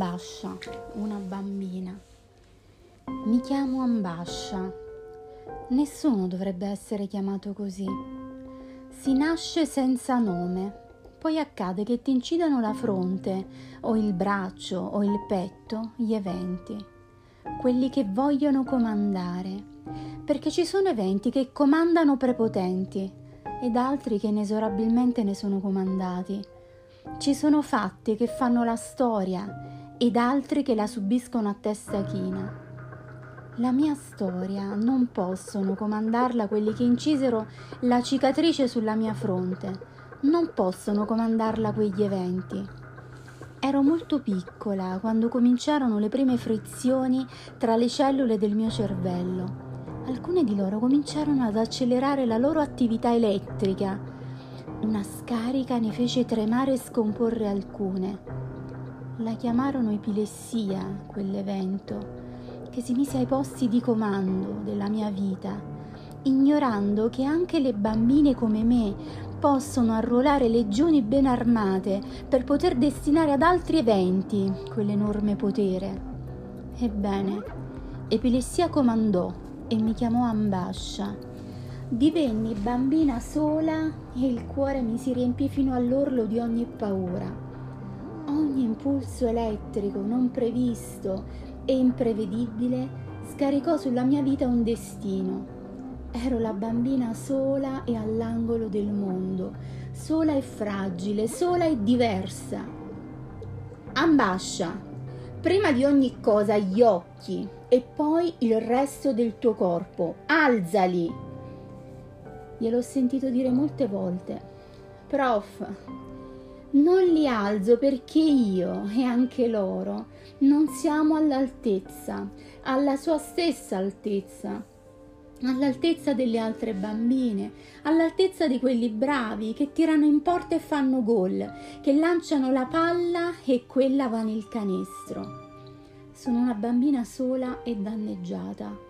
Ambascia, una bambina. Mi chiamo Ambascia. Nessuno dovrebbe essere chiamato così. Si nasce senza nome, poi accade che ti incidano la fronte o il braccio o il petto gli eventi, quelli che vogliono comandare, perché ci sono eventi che comandano prepotenti ed altri che inesorabilmente ne sono comandati ci sono fatti che fanno la storia ed altri che la subiscono a testa china. La mia storia non possono comandarla quelli che incisero la cicatrice sulla mia fronte, non possono comandarla quegli eventi. Ero molto piccola quando cominciarono le prime frizioni tra le cellule del mio cervello. Alcune di loro cominciarono ad accelerare la loro attività elettrica una scarica ne fece tremare e scomporre alcune. La chiamarono epilessia, quell'evento, che si mise ai posti di comando della mia vita, ignorando che anche le bambine come me possono arruolare legioni ben armate per poter destinare ad altri eventi quell'enorme potere. Ebbene, epilessia comandò e mi chiamò ambascia Divenni bambina sola e il cuore mi si riempì fino all'orlo di ogni paura. Ogni impulso elettrico non previsto e imprevedibile scaricò sulla mia vita un destino. Ero la bambina sola e all'angolo del mondo, sola e fragile, sola e diversa. Ambascia, prima di ogni cosa gli occhi e poi il resto del tuo corpo, alzali Gliel'ho sentito dire molte volte. Prof, non li alzo perché io e anche loro non siamo all'altezza, alla sua stessa altezza, all'altezza delle altre bambine, all'altezza di quelli bravi che tirano in porta e fanno gol, che lanciano la palla e quella va nel canestro. Sono una bambina sola e danneggiata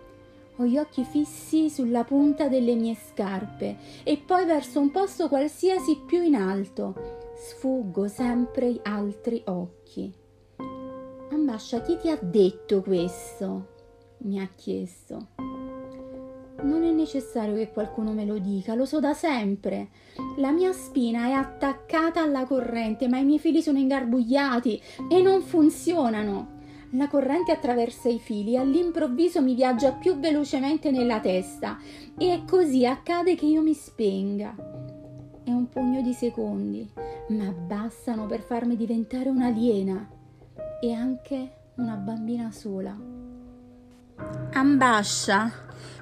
ho gli occhi fissi sulla punta delle mie scarpe e poi verso un posto qualsiasi più in alto. Sfuggo sempre altri occhi. Ambascia, chi ti ha detto questo? mi ha chiesto. Non è necessario che qualcuno me lo dica, lo so da sempre. La mia spina è attaccata alla corrente, ma i miei fili sono ingarbugliati e non funzionano. La corrente attraversa i fili e all'improvviso mi viaggia più velocemente nella testa e così accade che io mi spenga. Pugno di secondi, ma bastano per farmi diventare un'aliena e anche una bambina sola. Ambascia,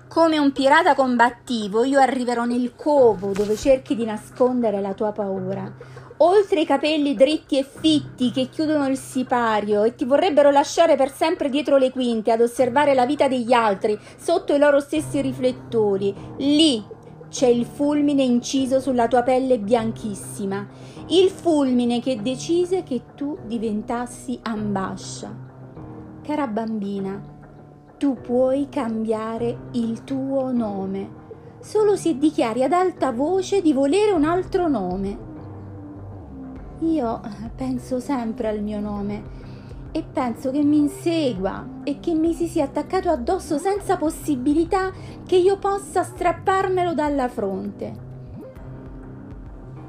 come un pirata combattivo, io arriverò nel covo dove cerchi di nascondere la tua paura oltre i capelli dritti e fitti che chiudono il sipario e ti vorrebbero lasciare per sempre dietro le quinte ad osservare la vita degli altri sotto i loro stessi riflettori, lì c'è il fulmine inciso sulla tua pelle bianchissima, il fulmine che decise che tu diventassi ambascia. Cara bambina, tu puoi cambiare il tuo nome, solo se dichiari ad alta voce di volere un altro nome. Io penso sempre al mio nome e penso che mi insegua e che mi si sia attaccato addosso senza possibilità che io possa strapparmelo dalla fronte.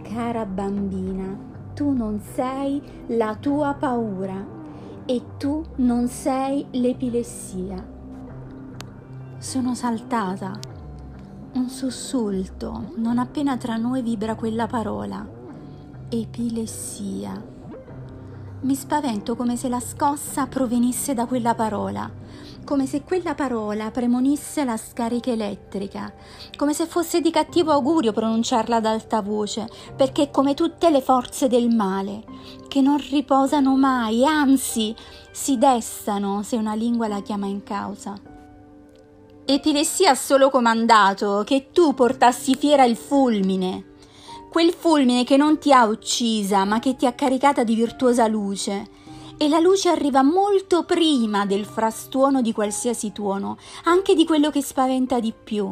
Cara bambina, tu non sei la tua paura e tu non sei l'epilessia. Sono saltata. Un sussulto, non appena tra noi vibra quella parola epilessia. Mi spavento come se la scossa provenisse da quella parola, come se quella parola premonisse la scarica elettrica, come se fosse di cattivo augurio pronunciarla ad alta voce, perché come tutte le forze del male, che non riposano mai, anzi si destano se una lingua la chiama in causa. Epilessia ha solo comandato che tu portassi fiera il fulmine, quel fulmine che non ti ha uccisa, ma che ti ha caricata di virtuosa luce. E la luce arriva molto prima del frastuono di qualsiasi tuono, anche di quello che spaventa di più.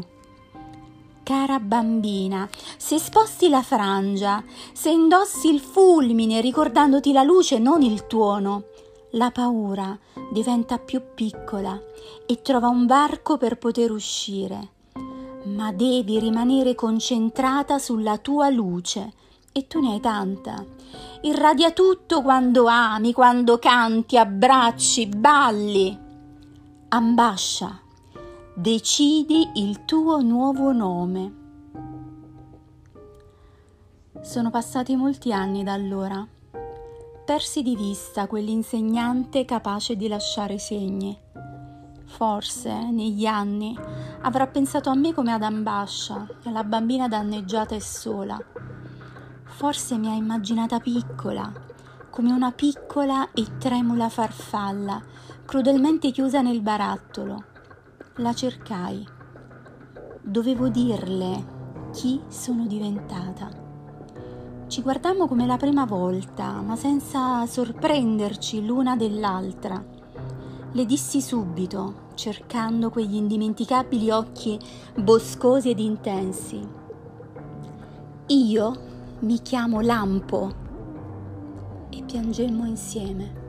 Cara bambina, se sposti la frangia, se indossi il fulmine ricordandoti la luce, non il tuono, La paura diventa più piccola e trova un varco per poter uscire, ma devi rimanere concentrata sulla tua luce e tu ne hai tanta. Irradia tutto quando ami, quando canti, abbracci, balli. Ambascia, decidi il tuo nuovo nome. Sono passati molti anni da allora persi di vista quell'insegnante capace di lasciare segni. Forse, negli anni, avrà pensato a me come ad Ambascia, alla bambina danneggiata e sola. Forse mi ha immaginata piccola, come una piccola e tremula farfalla, crudelmente chiusa nel barattolo. La cercai. Dovevo dirle chi sono diventata. Ci guardammo come la prima volta, ma senza sorprenderci l'una dell'altra. Le dissi subito, cercando quegli indimenticabili occhi boscosi ed intensi. Io mi chiamo Lampo e piangemmo insieme.